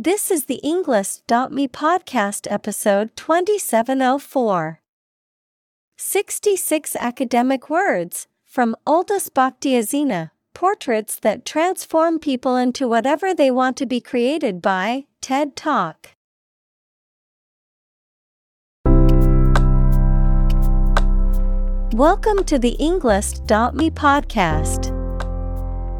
This is the Englist.me podcast episode 2704. 66 academic words from Uldus Bakhtiozina Portraits that transform people into whatever they want to be created by TED Talk. Welcome to the Englist.me podcast.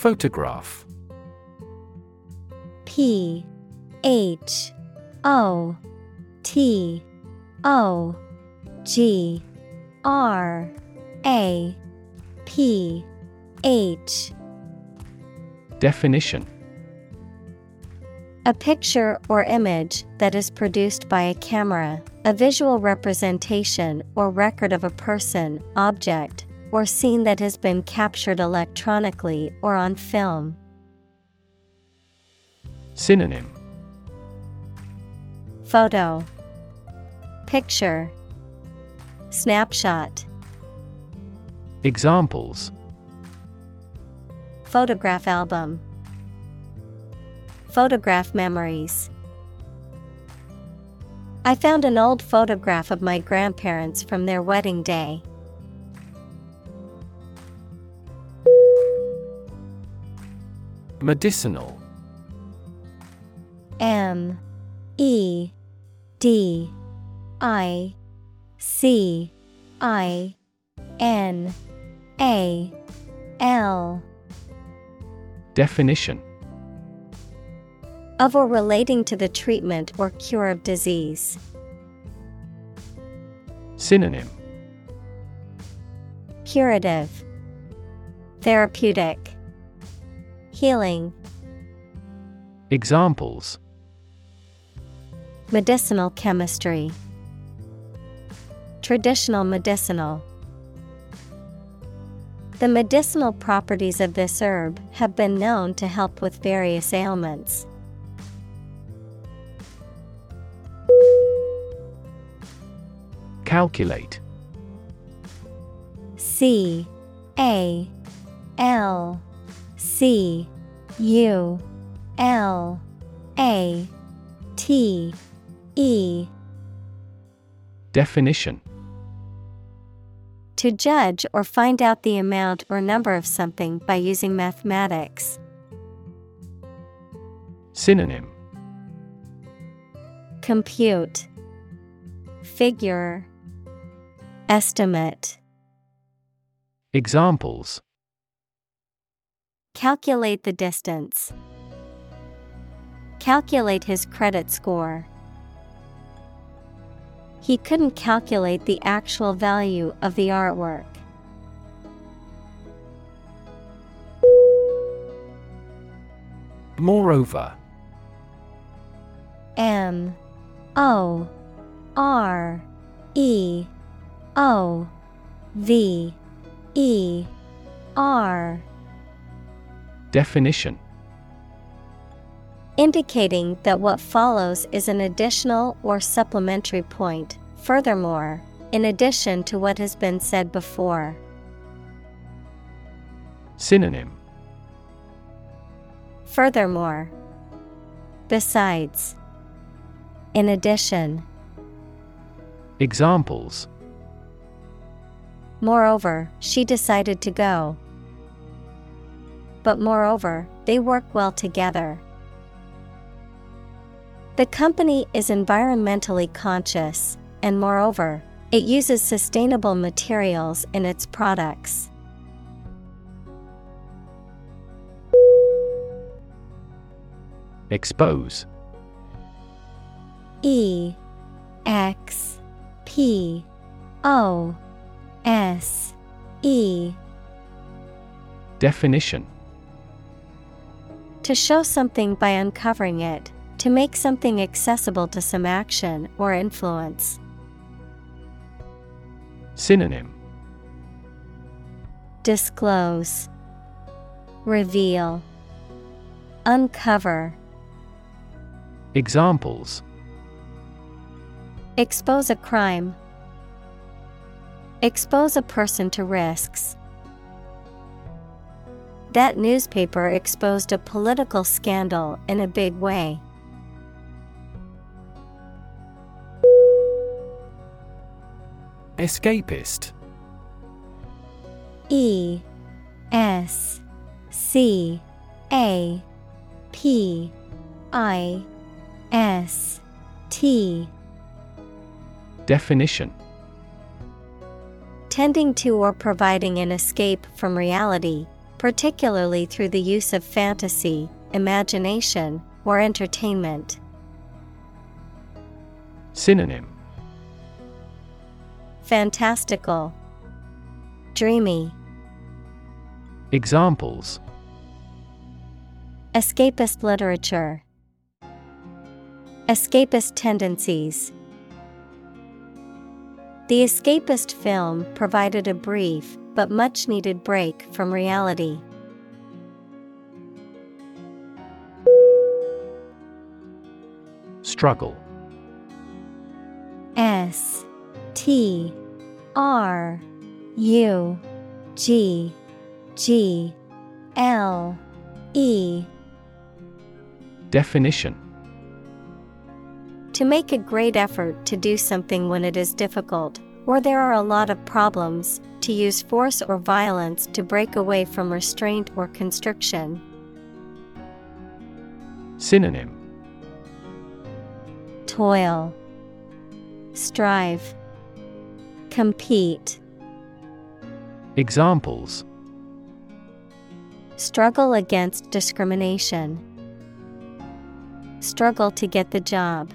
Photograph. P H O T O G R A P H. Definition. A picture or image that is produced by a camera, a visual representation or record of a person, object, or scene that has been captured electronically or on film. Synonym. Photo. Picture. Snapshot. Examples. Photograph album. Photograph memories. I found an old photograph of my grandparents from their wedding day. Medicinal. M E D I C I N A L. Definition. Of or relating to the treatment or cure of disease. Synonym. Curative. Therapeutic Healing. Examples. Medicinal chemistry. Traditional medicinal. The medicinal properties of this herb have been known to help with various ailments. Calculate. C A L C U L A T E. Definition. To judge or find out the amount or number of something by using mathematics. Synonym. Compute. Figure. Estimate. Examples Calculate the distance. Calculate his credit score. He couldn't calculate the actual value of the artwork. Moreover M O R E O V E R Definition Indicating that what follows is an additional or supplementary point, furthermore, in addition to what has been said before. Synonym Furthermore, besides, in addition, Examples moreover, she decided to go. But moreover, they work well together. The company is environmentally conscious, and moreover, it uses sustainable materials in its products. Expose E X P O S E Definition To show something by uncovering it, to make something accessible to some action or influence. Synonym Disclose, Reveal, Uncover. Examples Expose a crime. Expose a person to risks. That newspaper exposed a political scandal in a big way. Escapist. E S C A P I S T. Definition. Tending to or providing an escape from reality, particularly through the use of fantasy, imagination, or entertainment. Synonym. Fantastical, Dreamy, Examples. Escapist literature, Escapist tendencies. The escapist film provided a brief but much needed break from reality. Struggle. S T R U G G L E. Definition. To make a great effort to do something when it is difficult, or there are a lot of problems, to use force or violence to break away from restraint or constriction. Synonym Toil, Strive, Compete, Examples Struggle against discrimination, Struggle to get the job.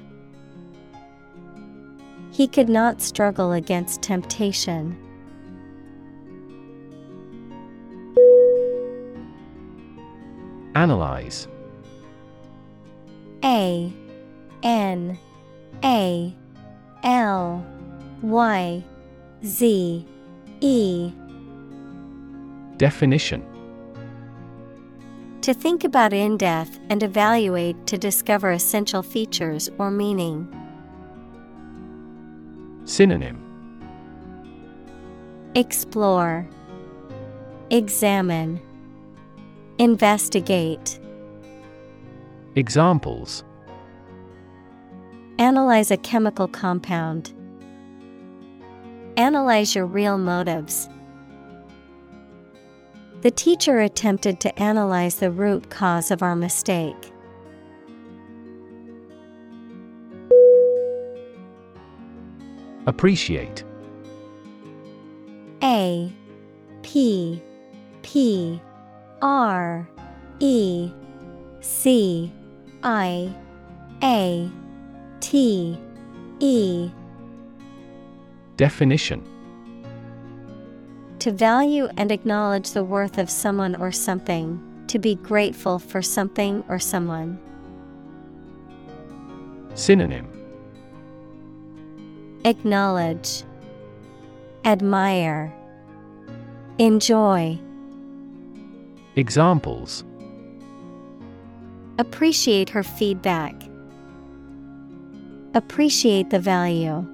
He could not struggle against temptation. Analyze. A N A L Y Z E. Definition. To think about in depth and evaluate to discover essential features or meaning. Synonym. Explore, Examine, Investigate. Examples Analyze a chemical compound. Analyze your real motives. The teacher attempted to analyze the root cause of our mistake. Appreciate A P P R E C I A T E. Definition. To value and acknowledge the worth of someone or something, to be grateful for something or someone. Synonym. Acknowledge, Admire, Enjoy. Examples. Appreciate her feedback. Appreciate the value.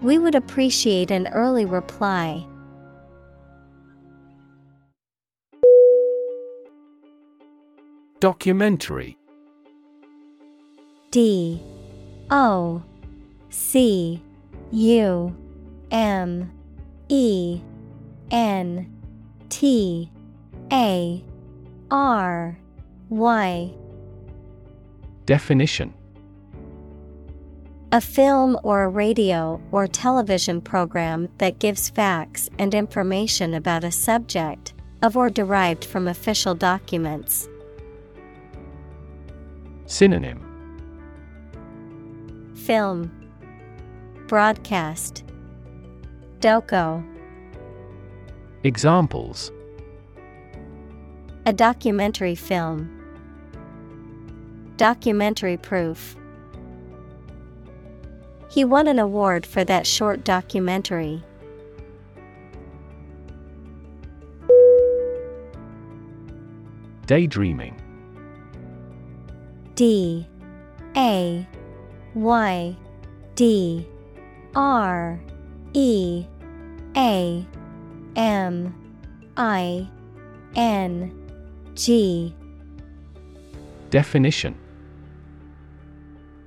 We would appreciate an early reply. Documentary. D. O. C. U. M. E. N T A R Y. Definition. A film or a radio or television program that gives facts and information about a subject, of or derived from official documents. Synonym. Film. Broadcast. Doco Examples. A documentary film. Documentary proof. He won an award for that short documentary. Daydreaming. D A Y D R E A M I N G. Definition.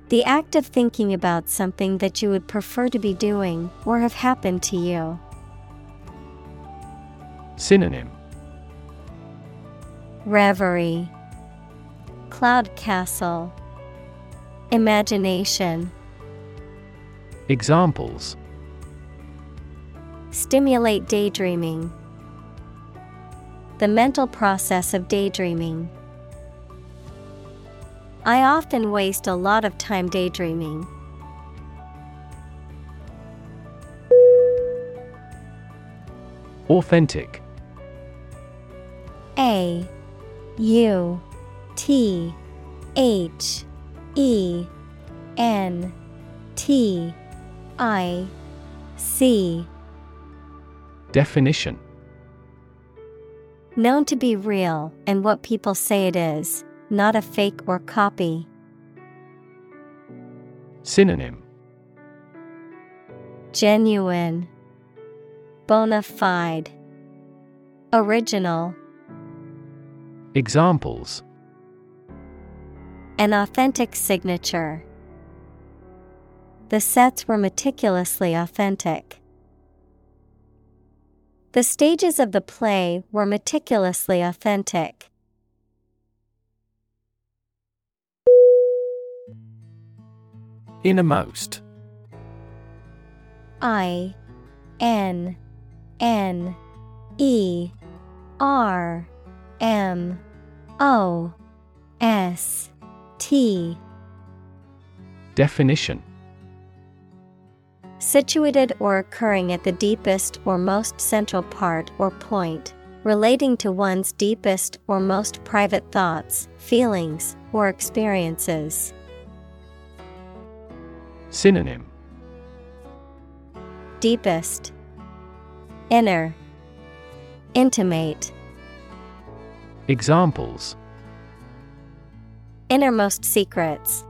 The act of thinking about something that you would prefer to be doing or have happened to you. Synonym. Reverie. Cloud Castle. Imagination. Examples Stimulate daydreaming. The mental process of daydreaming. I often waste a lot of time daydreaming. Authentic A U T H E N T I C Definition Known to be real and what people say it is, not a fake or copy. Synonym Genuine, Bona fide, Original, Examples An authentic signature. The sets were meticulously authentic. The stages of the play were meticulously authentic. Innermost I N N E R M O S T. Definition Situated or occurring at the deepest or most central part or point, relating to one's deepest or most private thoughts, feelings, or experiences. Synonym. Deepest, Inner, Intimate, Examples. Innermost secrets,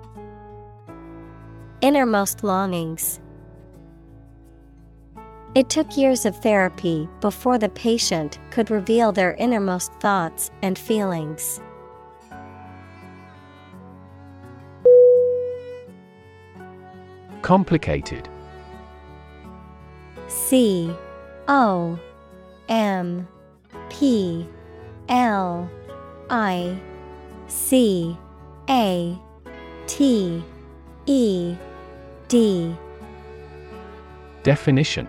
Innermost longings. It took years of therapy before the patient could reveal their innermost thoughts and feelings. Complicated. C O M P L I C A T E D. Definition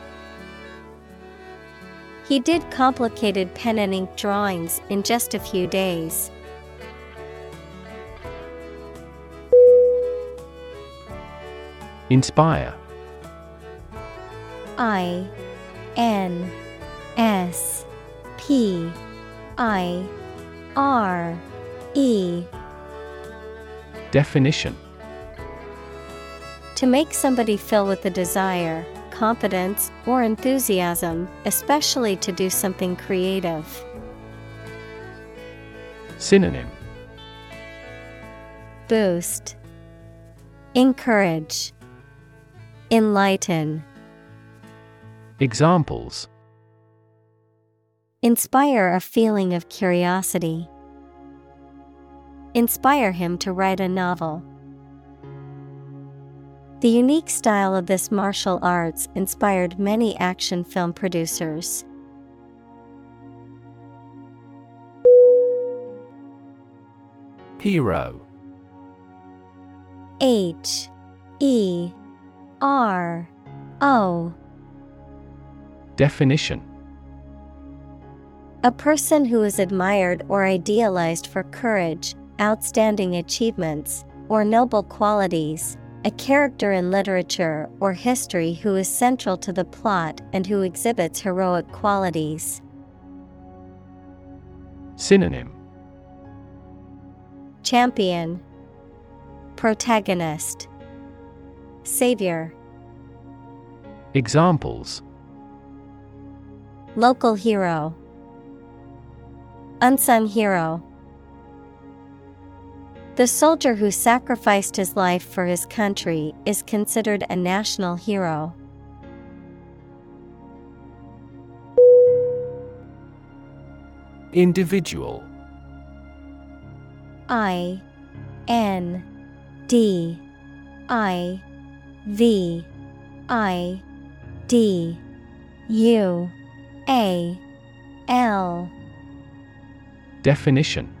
He did complicated pen and ink drawings in just a few days. Inspire. I N S P I R E. Definition. To make somebody feel with a desire, confidence, or enthusiasm, especially to do something creative. Synonym Boost, Encourage, Enlighten, Examples Inspire a feeling of curiosity. Inspire him to write a novel. The unique style of this martial arts inspired many action film producers. Hero. H. E. R. O. Definition. A person who is admired or idealized for courage, outstanding achievements, or noble qualities, a character in literature or history who is central to the plot and who exhibits heroic qualities. Synonym. Champion, Protagonist, Savior, Examples. Local hero, Unsung hero. The soldier who sacrificed his life for his country is considered a national hero. Individual. I N D I V I D U A L. Definition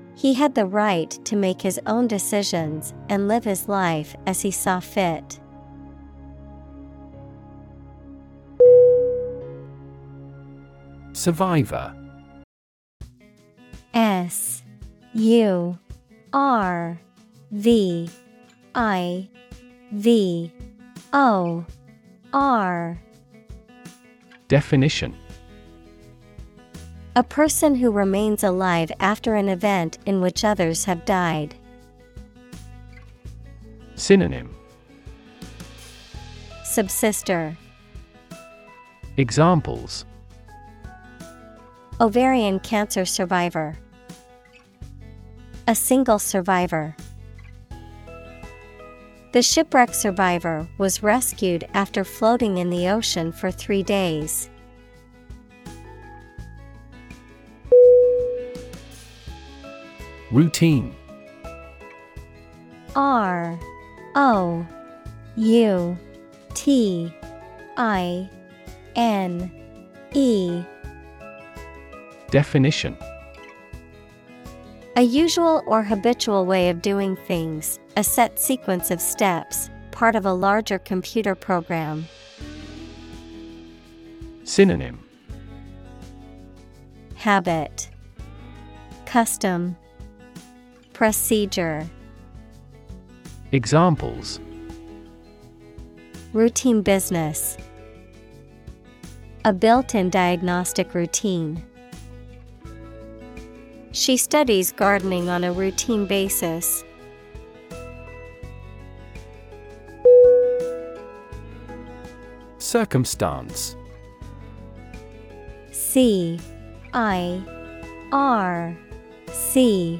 he had the right to make his own decisions and live his life as he saw fit. Survivor. S U R V I V O R. Definition A person who remains alive after an event in which others have died. Synonym Subsister Examples Ovarian cancer survivor. A single survivor. The shipwreck survivor was rescued after floating in the ocean for three days. Routine. R O U T I N E. Definition. A usual or habitual way of doing things, a set sequence of steps, part of a larger computer program. Synonym. Habit. Custom Procedure Examples Routine business A built-in diagnostic routine. She studies gardening on a routine basis. Circumstance C I R C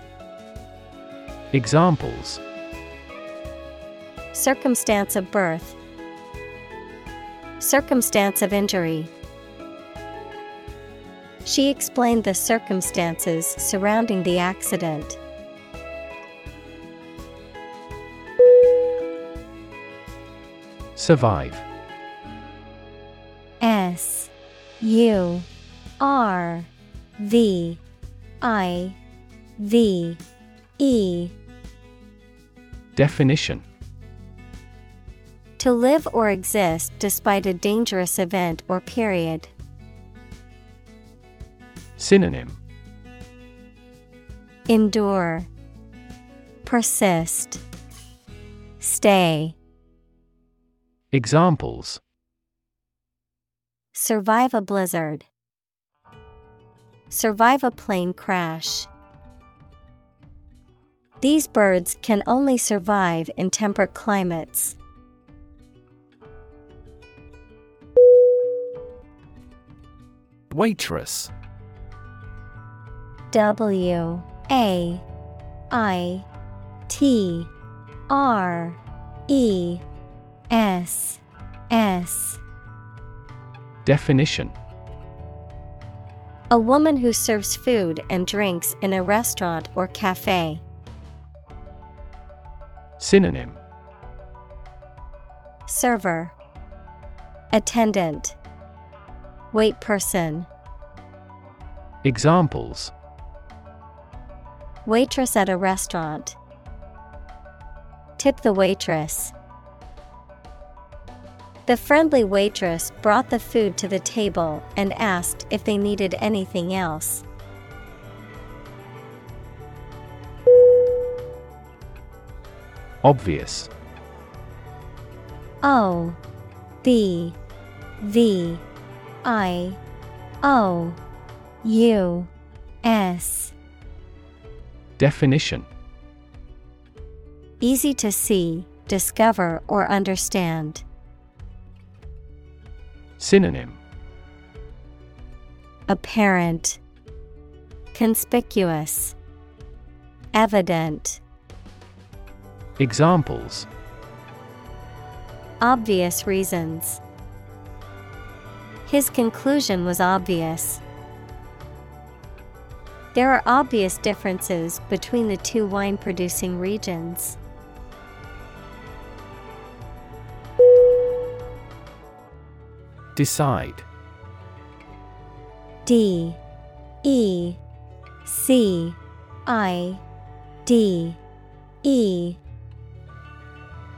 Examples. Circumstance of birth. Circumstance of injury. She explained the circumstances surrounding the accident. Survive. S U R V I V E Definition To live or exist despite a dangerous event or period. Synonym Endure, Persist, Stay. Examples Survive a blizzard. Survive a plane crash. These birds can only survive in temperate climates. Waitress W A I T R E S S Definition A woman who serves food and drinks in a restaurant or cafe. Synonym Server Attendant Wait person Examples Waitress at a restaurant. Tip the waitress. The friendly waitress brought the food to the table and asked if they needed anything else. Obvious. O B V I O U S. Definition. Easy to see, discover, or understand. Synonym. Apparent, Conspicuous, Evident. Examples. Obvious reasons. His conclusion was obvious. There are obvious differences between the two wine producing regions. Decide. D. E. C. I. D. E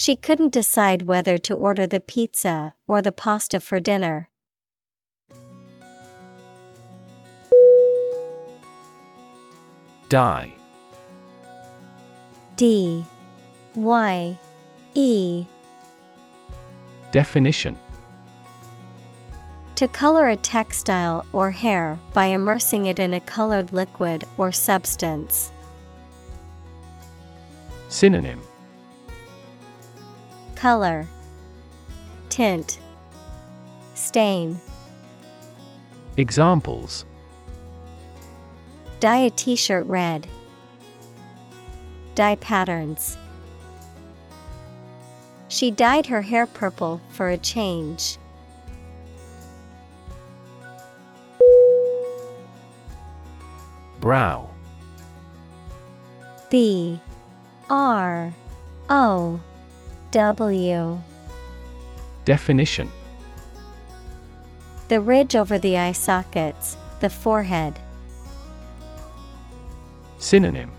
She couldn't decide whether to order the pizza or the pasta for dinner. Dye. D. Y. E. Definition. To color a textile or hair by immersing it in a colored liquid or substance. Synonym Color Tint Stain Examples Dye a t shirt red. Dye patterns. She dyed her hair purple for a change. Brow B R O W. Definition. The ridge over the eye sockets, the forehead. Synonym.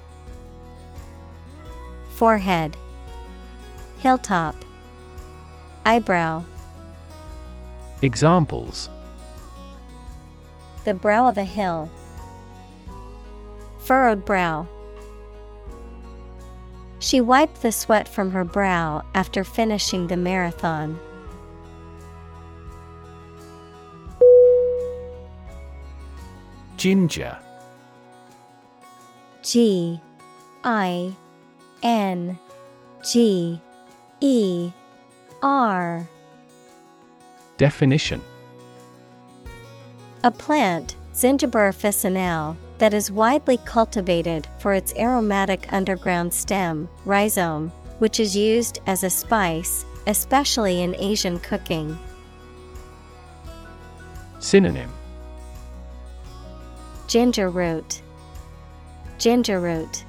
Forehead. Hilltop. Eyebrow. Examples. The brow of a hill. Furrowed brow. She wiped the sweat from her brow after finishing the marathon. Ginger. G I N G E R. Definition. A plant, Zingiber officinale, that is widely cultivated for its aromatic underground stem, rhizome, which is used as a spice, especially in Asian cooking. Synonym Ginger root, ginger root,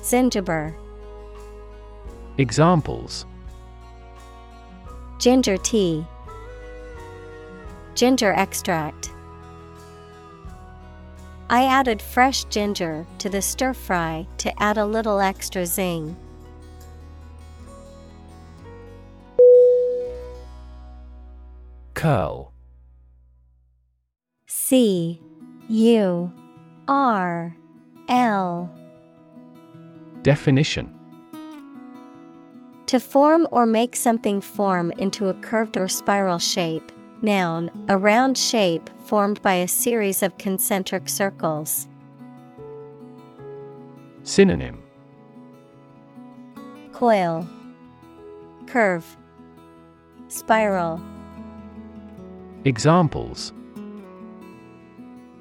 zingiber. Examples Ginger tea, ginger extract. I added fresh ginger to the stir fry to add a little extra zing. Curl. C. U. R. L. Definition. To form or make something form into a curved or spiral shape. Noun, a round shape formed by a series of concentric circles. Synonym Coil, Curve, Spiral. Examples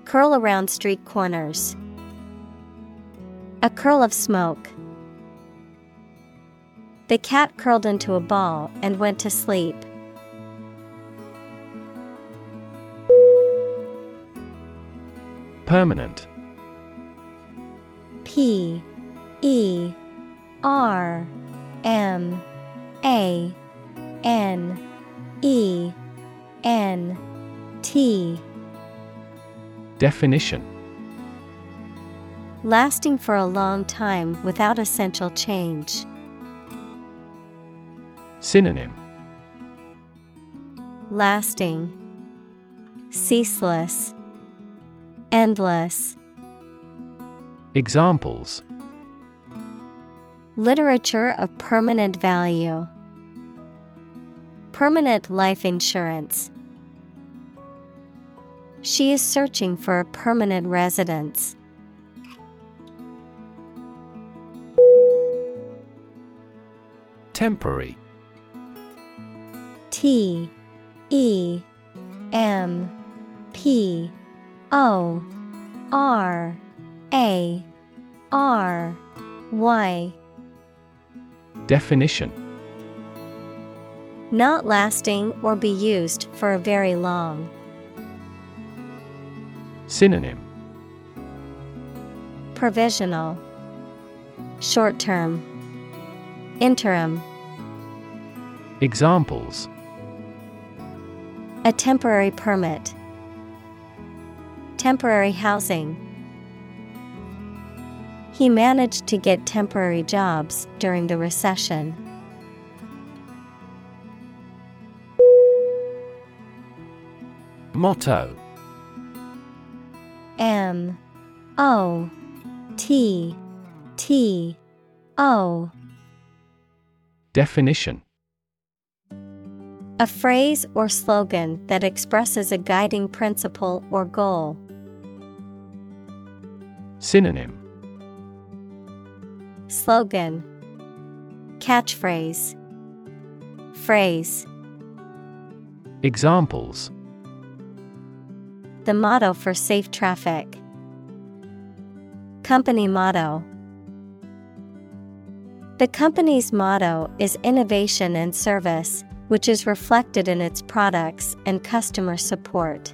Curl around street corners. A curl of smoke. The cat curled into a ball and went to sleep. Permanent. P E R M A N E N T. Definition. Lasting for a long time without essential change. Synonym. Lasting, Ceaseless, Endless. Examples Literature of permanent value. Permanent life insurance. She is searching for a permanent residence. Temporary T E M P O R A R Y. Definition. Not lasting or be used for a very long. Synonym. Provisional. Short term. Interim. Examples. A temporary permit Temporary housing. He managed to get temporary jobs during the recession. Motto. M. O. T. T. O. Definition. A phrase or slogan that expresses a guiding principle or goal. Synonym. Slogan. Catchphrase. Phrase. Examples. The motto for safe traffic. Company motto. The company's motto is innovation and service, which is reflected in its products and customer support.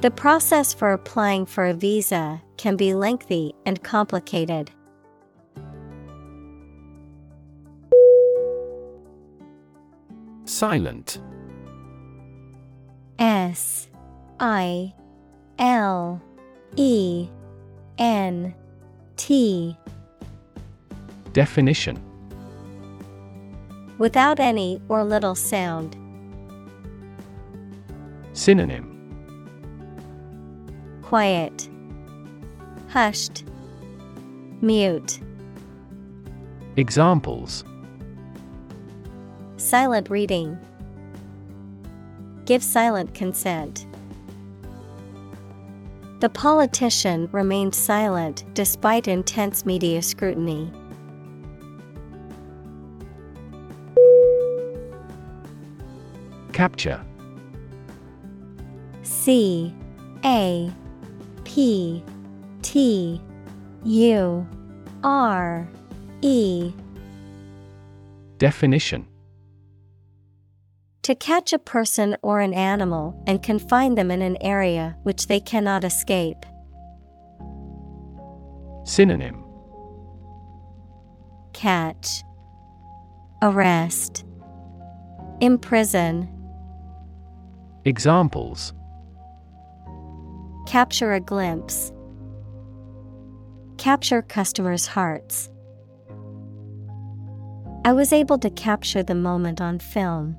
The process for applying for a visa can be lengthy and complicated. Silent. S I L E N T Definition Without any or little sound. Synonym Quiet, Hushed, Mute. Examples Silent reading. Give silent consent. The politician remained silent despite intense media scrutiny. Capture C A P T U R E. Definition. To catch a person or an animal and confine them in an area which they cannot escape. Synonym. Catch, Arrest, Imprison, Examples Capture a glimpse, Capture customers' hearts. I was able to capture the moment on film.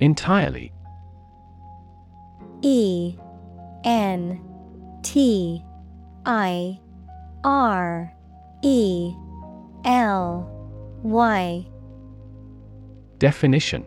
Entirely E N T I R E L Y Definition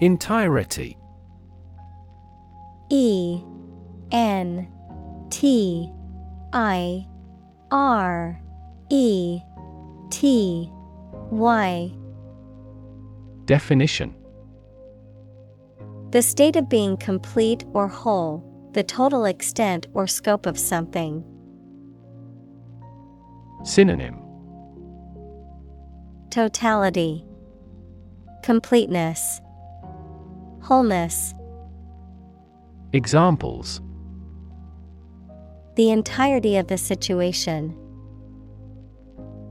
Entirety. E N T I R E T Y. Definition. The state of being complete or whole, the total extent or scope of something. Synonym. Totality, Completeness, Wholeness. Examples The entirety of the situation.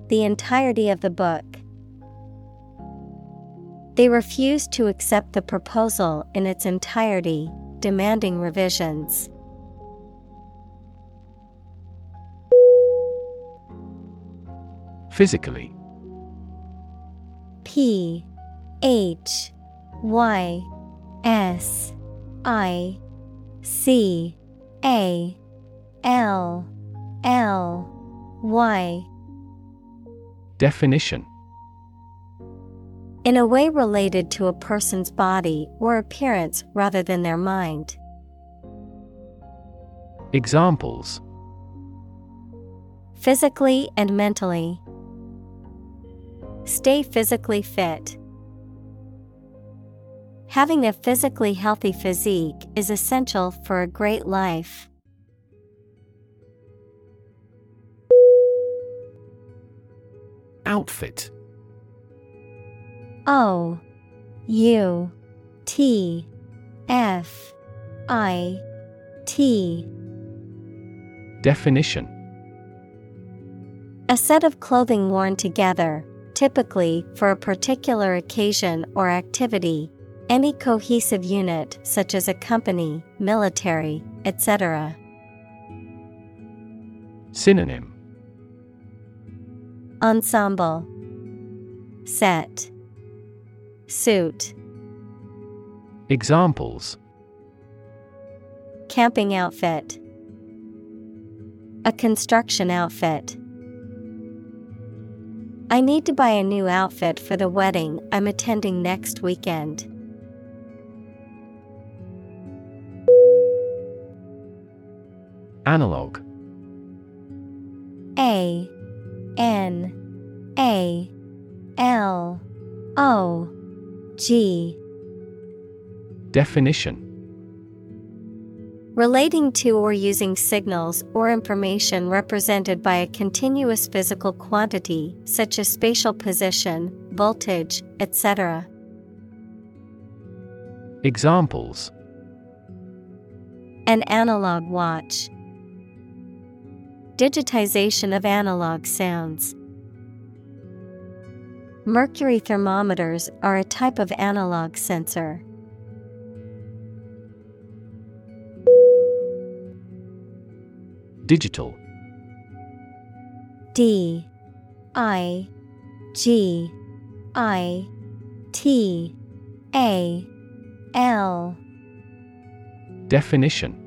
The entirety of the book. They refused to accept the proposal in its entirety, demanding revisions. Physically P H Y S I C A L L Y Definition In a way related to a person's body or appearance rather than their mind. Examples Physically and mentally. Stay physically fit. Having a physically healthy physique is essential for a great life. Outfit O U T F I T Definition A set of clothing worn together, typically for a particular occasion or activity. Any cohesive unit, such as a company, military, etc. Synonym Ensemble Set Suit Examples Camping outfit A construction outfit. I need to buy a new outfit for the wedding I'm attending next weekend. Analog A N A L O G Definition Relating to or using signals or information represented by a continuous physical quantity, such as spatial position, voltage, etc. Examples An analog watch. Digitization of analog sounds. Mercury thermometers are a type of analog sensor. Digital D I G I T A L Definition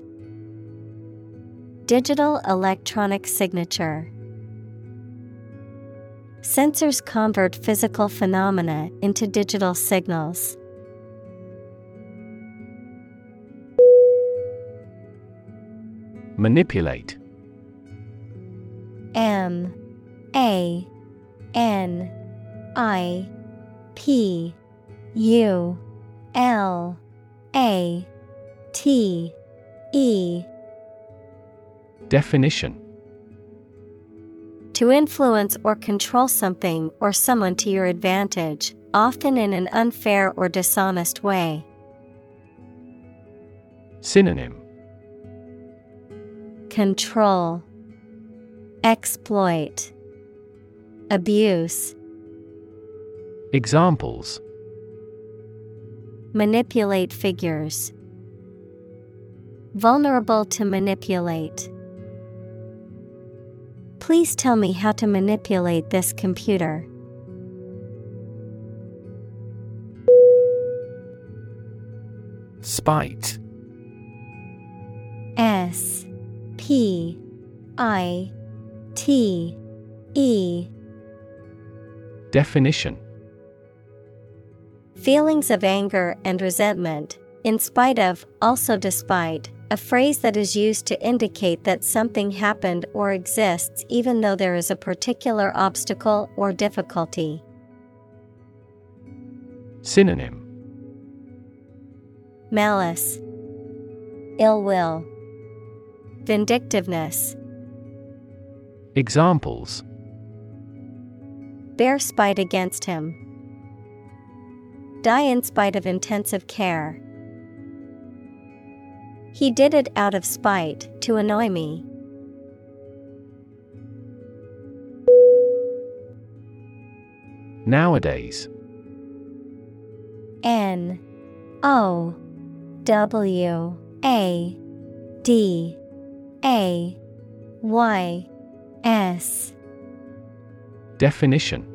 Digital electronic signature. Sensors convert physical phenomena into digital signals. Manipulate M A N I P U L A T E Definition To influence or control something or someone to your advantage, often in an unfair or dishonest way. Synonym Control Exploit Abuse Examples Manipulate figures. Vulnerable to manipulate. Please tell me how to manipulate this computer. Spite. S P I T E. Definition. Feelings of anger and resentment, in spite of, also despite, a phrase that is used to indicate that something happened or exists even though there is a particular obstacle or difficulty. Synonym Malice, Ill will, Vindictiveness. Examples Bear spite against him. Die in spite of intensive care. He did it out of spite to annoy me. Nowadays N O W A D A Y S Definition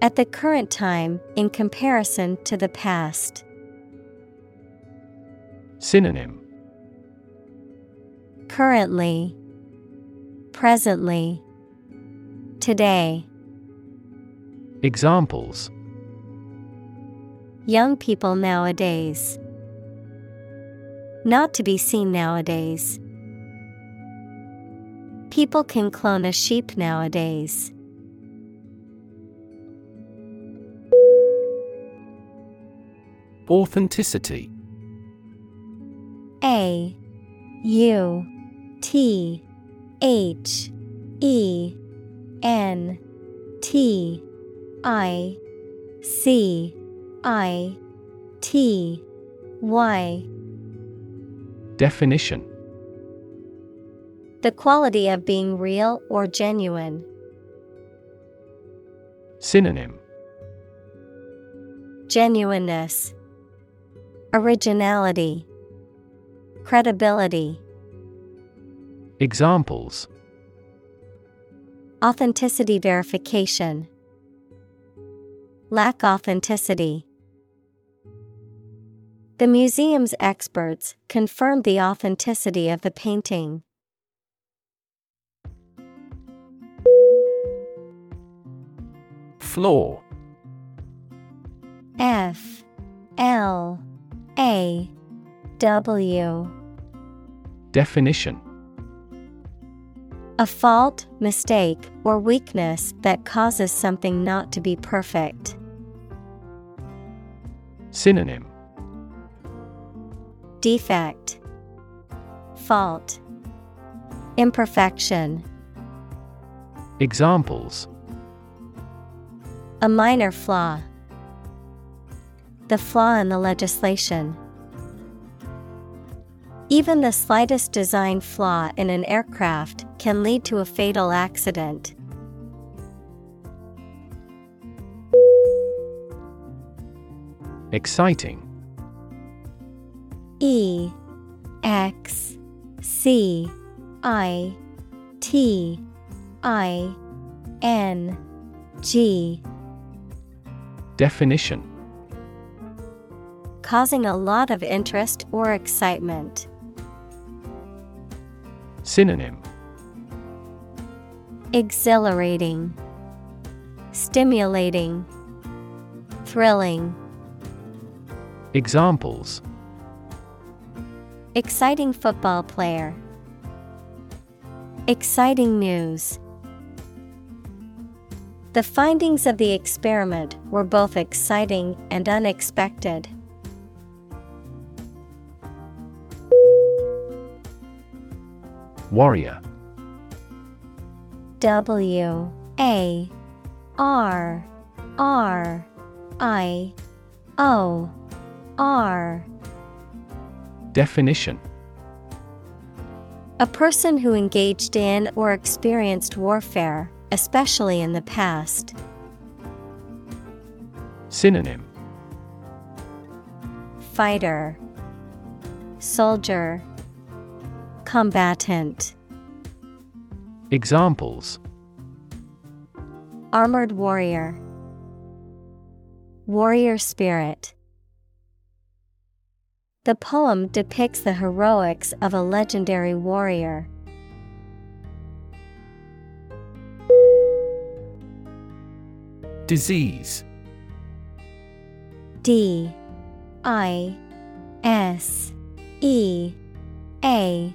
At the current time, in comparison to the past. Synonym Currently, Presently, Today. Examples Young people nowadays. Not to be seen nowadays. People can clone a sheep nowadays. Authenticity A U T H E N T I C I T Y. Definition. The quality of being real or genuine. Synonym. Genuineness, Originality, Credibility. Examples Authenticity verification. Lack authenticity. The museum's experts confirmed the authenticity of the painting. Flaw F L A W Definition A fault, mistake, or weakness that causes something not to be perfect. Synonym Defect, Fault, Imperfection. Examples A minor flaw. The flaw in the legislation. Even the slightest design flaw in an aircraft can lead to a fatal accident. Exciting E X C I T I N G Definition Causing a lot of interest or excitement. Synonym Exhilarating, Stimulating, Thrilling. Examples Exciting football player. Exciting news. The findings of the experiment were both exciting and unexpected. Warrior. W A R R I O R. Definition. A person who engaged in or experienced warfare, especially in the past. Synonym. Fighter, Soldier, Combatant. Examples. Armored warrior, Warrior spirit. The poem depicts the heroics of a legendary warrior. Disease. D. I. S. E. A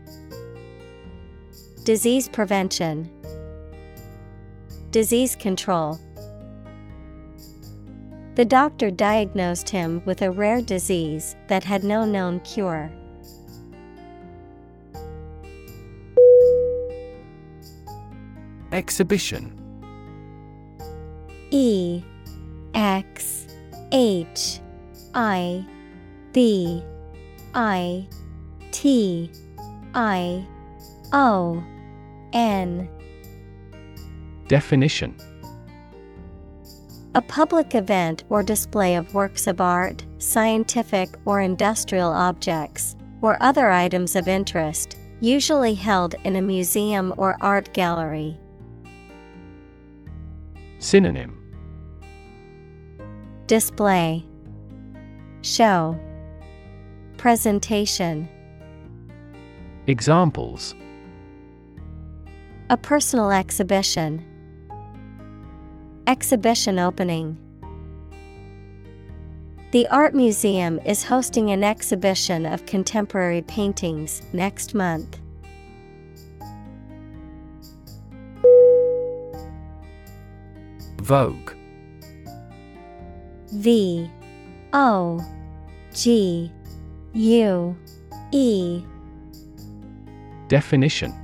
Disease prevention, Disease control. The doctor diagnosed him with a rare disease that had no known cure. Exhibition E X H I B I T I O N. Definition. A public event or display of works of art, scientific or industrial objects, or other items of interest, usually held in a museum or art gallery. Synonym. Display. Show. Presentation. Examples a personal exhibition. Exhibition opening. The Art Museum is hosting an exhibition of contemporary paintings next month. Vogue V O G U E Definition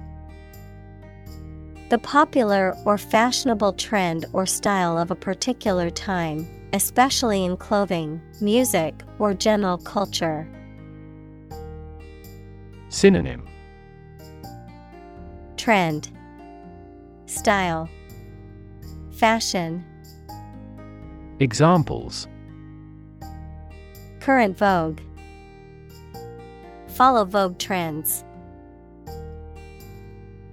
the popular or fashionable trend or style of a particular time, especially in clothing, music, or general culture. Synonym. Trend. Style. Fashion. Examples. Current vogue. Follow vogue trends.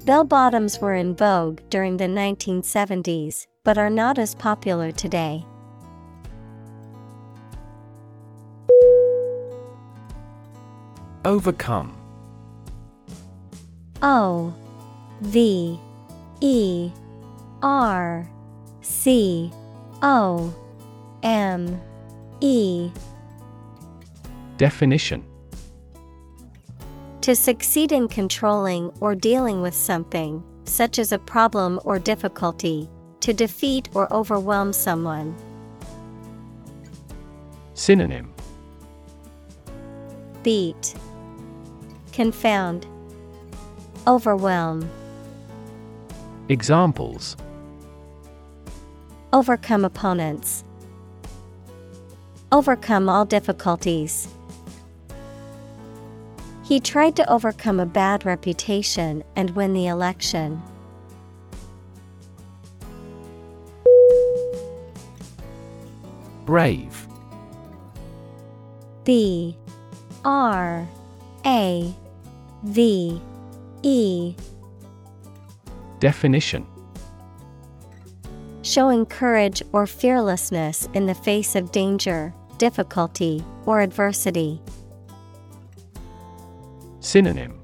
Bell bottoms were in vogue during the 1970s, but are not as popular today. Overcome. O V E R C O M E. Definition To succeed in controlling or dealing with something, such as a problem or difficulty, to defeat or overwhelm someone. Synonym Beat Confound Overwhelm Examples Overcome opponents. Overcome all difficulties. He tried to overcome a bad reputation and win the election. Brave. B. R. A. V. E. Definition. Showing courage or fearlessness in the face of danger, difficulty, or adversity. Synonym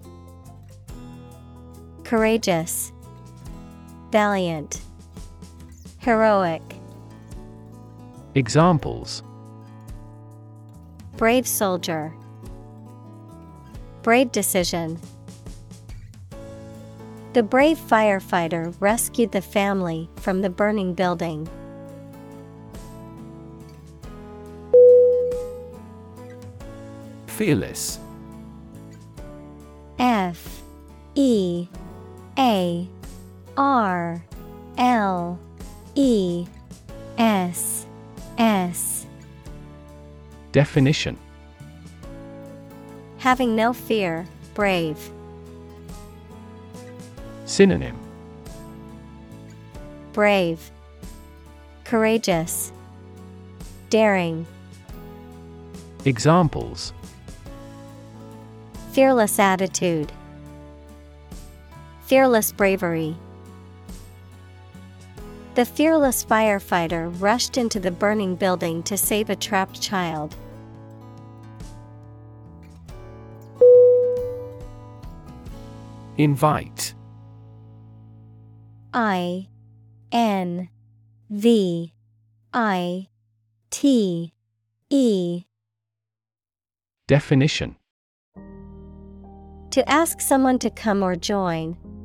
Courageous, Valiant, Heroic. Examples Brave soldier. Brave decision. The brave firefighter rescued the family from the burning building. Fearless R L E S S. Definition. Having no fear, brave. Synonym. Brave, Courageous, Daring, Examples. Fearless attitude, Fearless bravery. The fearless firefighter rushed into the burning building to save a trapped child. Invite. I N V I T E. Definition. To ask someone to come or join,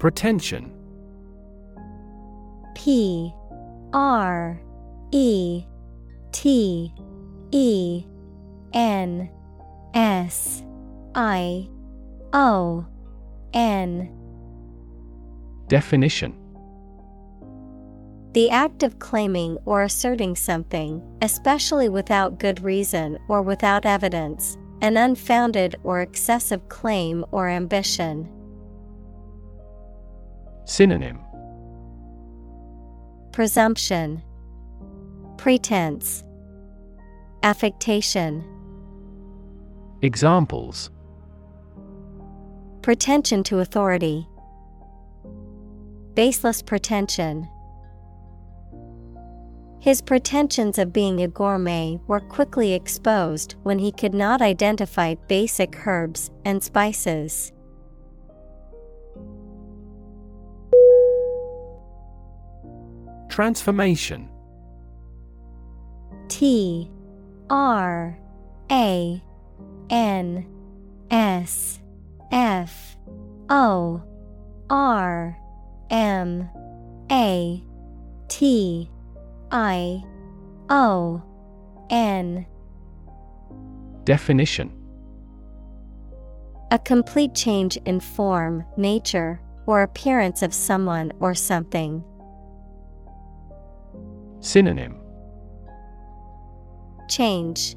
Pretension. P R E T E N S I O N. Definition. The act of claiming or asserting something, especially without good reason or without evidence, an unfounded or excessive claim or ambition. Synonym. Presumption, Pretense, Affectation, Examples. Pretension to authority, baseless pretension. His pretensions of being a gourmet were quickly exposed when he could not identify basic herbs and spices. Transformation. T R A N S F O R M A T I O N. Definition. A complete change in form, nature, or appearance of someone or something. Synonym Change,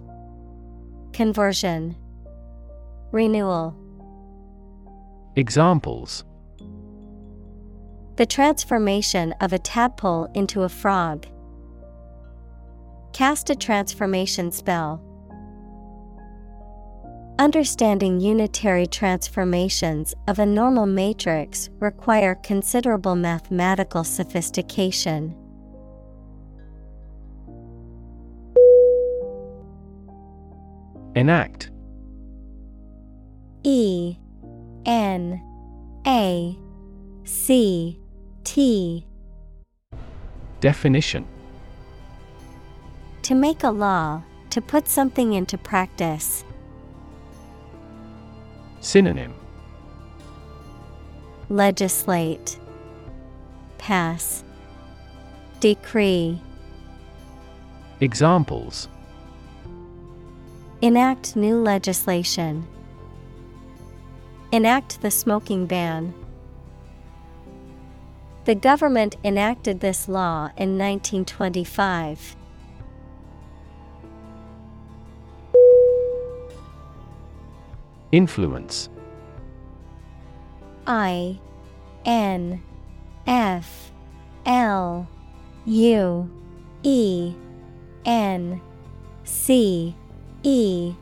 Conversion, Renewal. Examples The transformation of a tadpole into a frog. Cast a transformation spell. Understanding unitary transformations of a normal matrix require considerable mathematical sophistication. Enact. E N A C T. Definition. To make a law, to put something into practice. Synonym. Legislate, Pass, Decree. Examples Enact new legislation. Enact the smoking ban. The government enacted this law in 1925. Influence I N F L U E N C E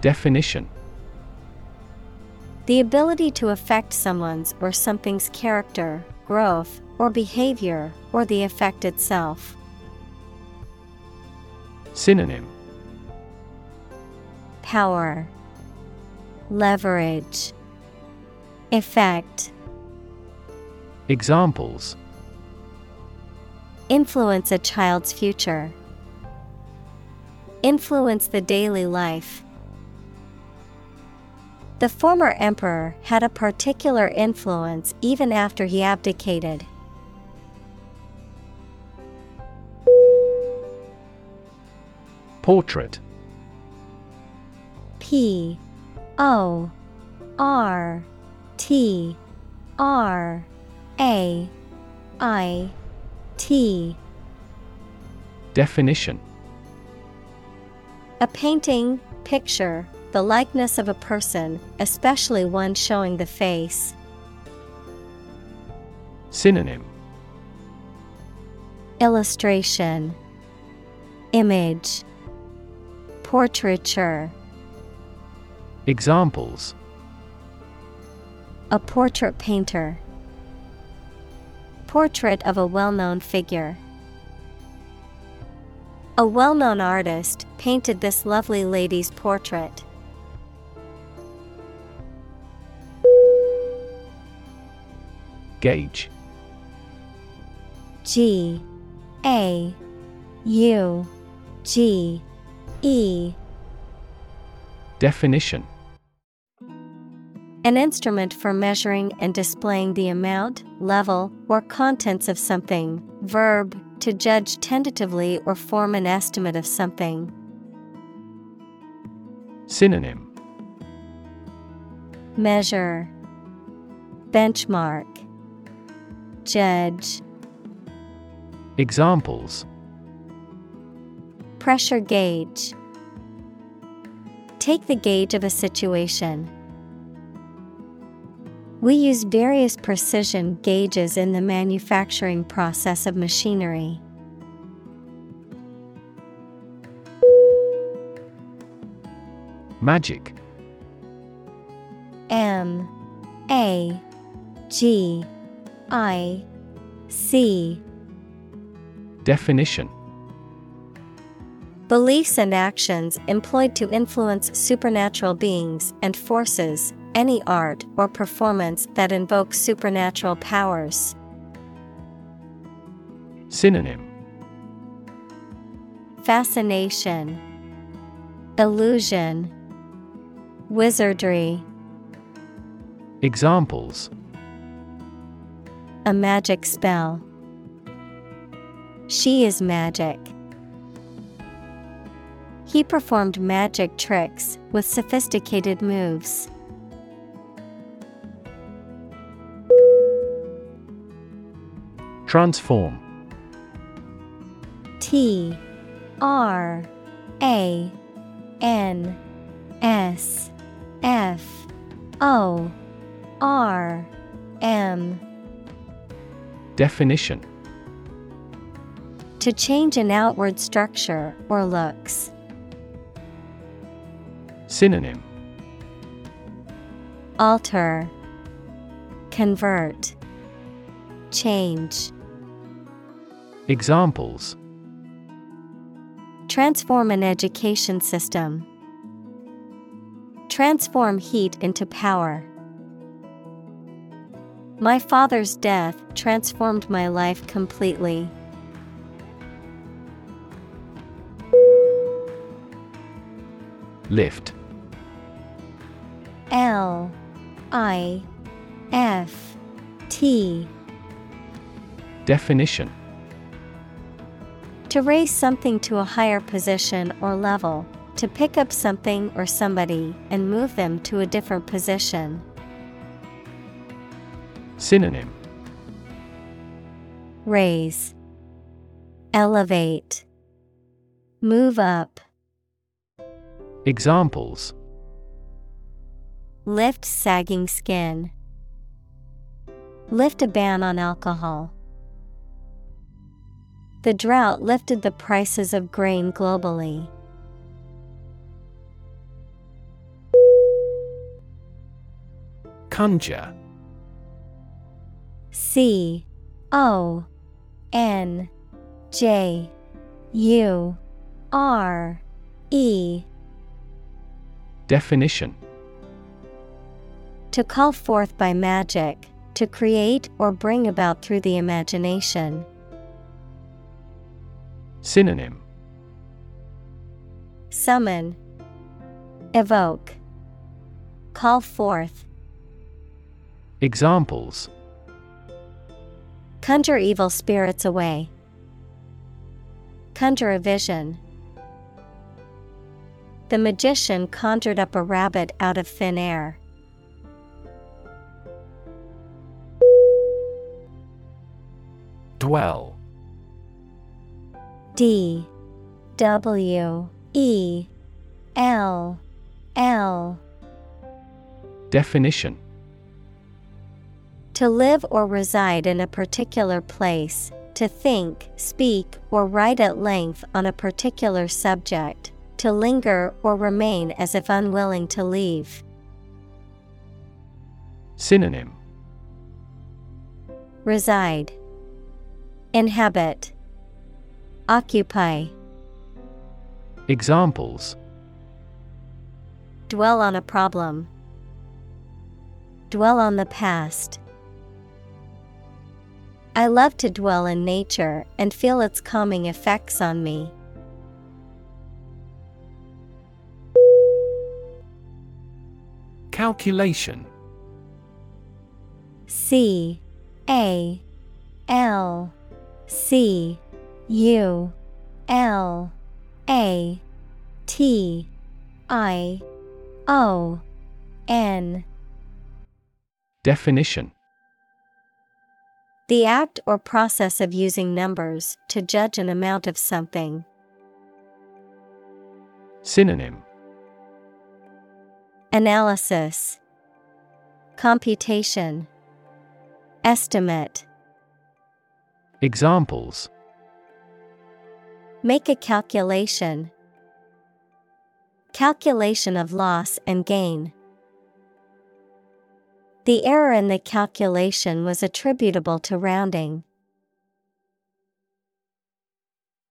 Definition The ability to affect someone's or something's character, growth, or behavior, or the effect itself. Synonym Power, Leverage, Effect. Examples Influence a child's future. Influence the daily life. The former emperor had a particular influence even after he abdicated. Portrait P O R T R A I T Definition A painting, picture, the likeness of a person, especially one showing the face. Synonym Illustration Image Portraiture Examples A portrait painter. Portrait of a well known figure. A well known artist painted this lovely lady's portrait. Gauge G. A. U. G. E. Definition. An instrument for measuring and displaying the amount, level, or contents of something. Verb, to judge tentatively or form an estimate of something. Synonym Measure, Benchmark, Judge. Examples Pressure gauge. Take the gauge of a situation. We use various precision gauges in the manufacturing process of machinery. Magic. M A G I C. Definition. Beliefs and actions employed to influence supernatural beings and forces, any art or performance that invokes supernatural powers. Synonym. Fascination, Illusion, Wizardry. Examples A magic spell. She is magic. He performed magic tricks with sophisticated moves. Transform T R A N S F O R M. Definition. To change an outward structure or looks. Synonym. Alter. Convert. Change. Examples. Transform an education system. Transform heat into power. My father's death transformed my life completely. Lift L I F T Definition To raise something to a higher position or level, to pick up something or somebody and move them to a different position. Synonym Raise, Elevate, Move up, Examples Lift sagging skin, Lift a ban on alcohol. The drought lifted the prices of grain globally. Conjure. C O N J U R E. Definition. To call forth by magic, to create or bring about through the imagination. Synonym. Summon, Evoke, Call forth, Examples. Conjure evil spirits away. Conjure a vision. The magician conjured up a rabbit out of thin air. Dwell. D. W. E. L. L. Definition To live or reside in a particular place, to think, speak, or write at length on a particular subject, to linger or remain as if unwilling to leave. Synonym. Reside, Inhabit, Occupy, Examples. Dwell on a problem, Dwell on the past. I love to dwell in nature and feel its calming effects on me. Calculation. C A L C U L A T I O N. Definition The act or process of using numbers to judge an amount of something. Synonym Analysis Computation Estimate Examples Make a calculation. Calculation of loss and gain. The error in the calculation was attributable to rounding.